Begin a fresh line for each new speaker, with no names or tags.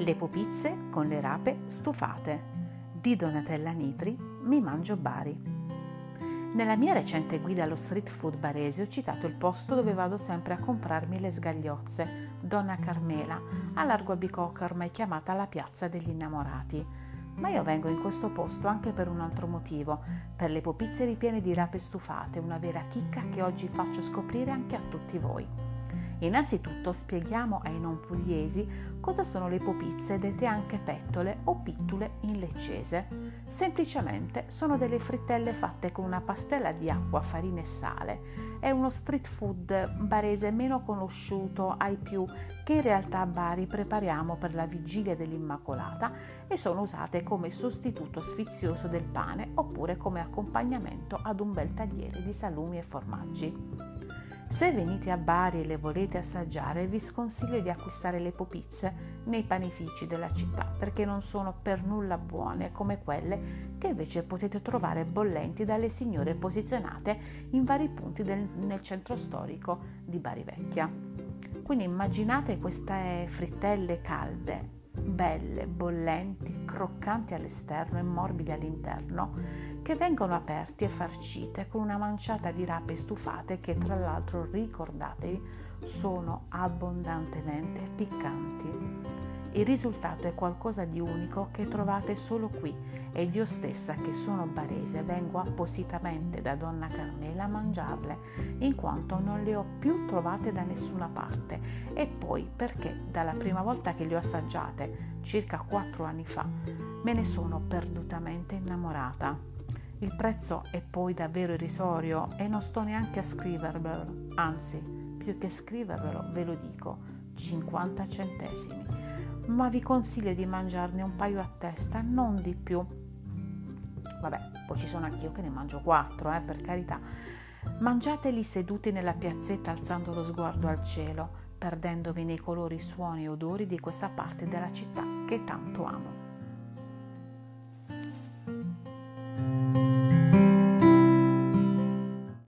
Le pupizze con le rape stufate di Donatella Nitri Mi mangio Bari. Nella mia recente guida allo street food barese ho citato il posto dove vado sempre a comprarmi le sgagliozze, Donna Carmela, a largo albicocca ormai chiamata la piazza degli innamorati. Ma io vengo in questo posto anche per un altro motivo, per le pupizze ripiene di rape stufate, una vera chicca che oggi faccio scoprire anche a tutti voi. Innanzitutto spieghiamo ai non pugliesi cosa sono le popizze dette anche pettole o pittule in leccese. Semplicemente sono delle frittelle fatte con una pastella di acqua, farina e sale. È uno street food barese meno conosciuto ai più che in realtà a Bari prepariamo per la vigilia dell'Immacolata e sono usate come sostituto sfizioso del pane oppure come accompagnamento ad un bel tagliere di salumi e formaggi. Se venite a Bari e le volete assaggiare, vi sconsiglio di acquistare le popizze nei panifici della città perché non sono per nulla buone come quelle che invece potete trovare bollenti dalle signore posizionate in vari punti del, nel centro storico di Bari Vecchia. Quindi immaginate queste frittelle calde, belle, bollenti, croccanti all'esterno e morbidi all'interno che vengono aperti e farcite con una manciata di rape stufate che tra l'altro ricordatevi sono abbondantemente piccanti. Il risultato è qualcosa di unico che trovate solo qui ed io stessa che sono barese vengo appositamente da donna Carmela a mangiarle in quanto non le ho più trovate da nessuna parte e poi perché dalla prima volta che le ho assaggiate circa quattro anni fa me ne sono perdutamente innamorata. Il prezzo è poi davvero irrisorio e non sto neanche a scrivervelo, anzi, più che scrivervelo ve lo dico, 50 centesimi. Ma vi consiglio di mangiarne un paio a testa, non di più. Vabbè, poi ci sono anch'io che ne mangio quattro, eh, per carità. Mangiateli seduti nella piazzetta alzando lo sguardo al cielo, perdendovi nei colori, suoni e odori di questa parte della città che tanto amo.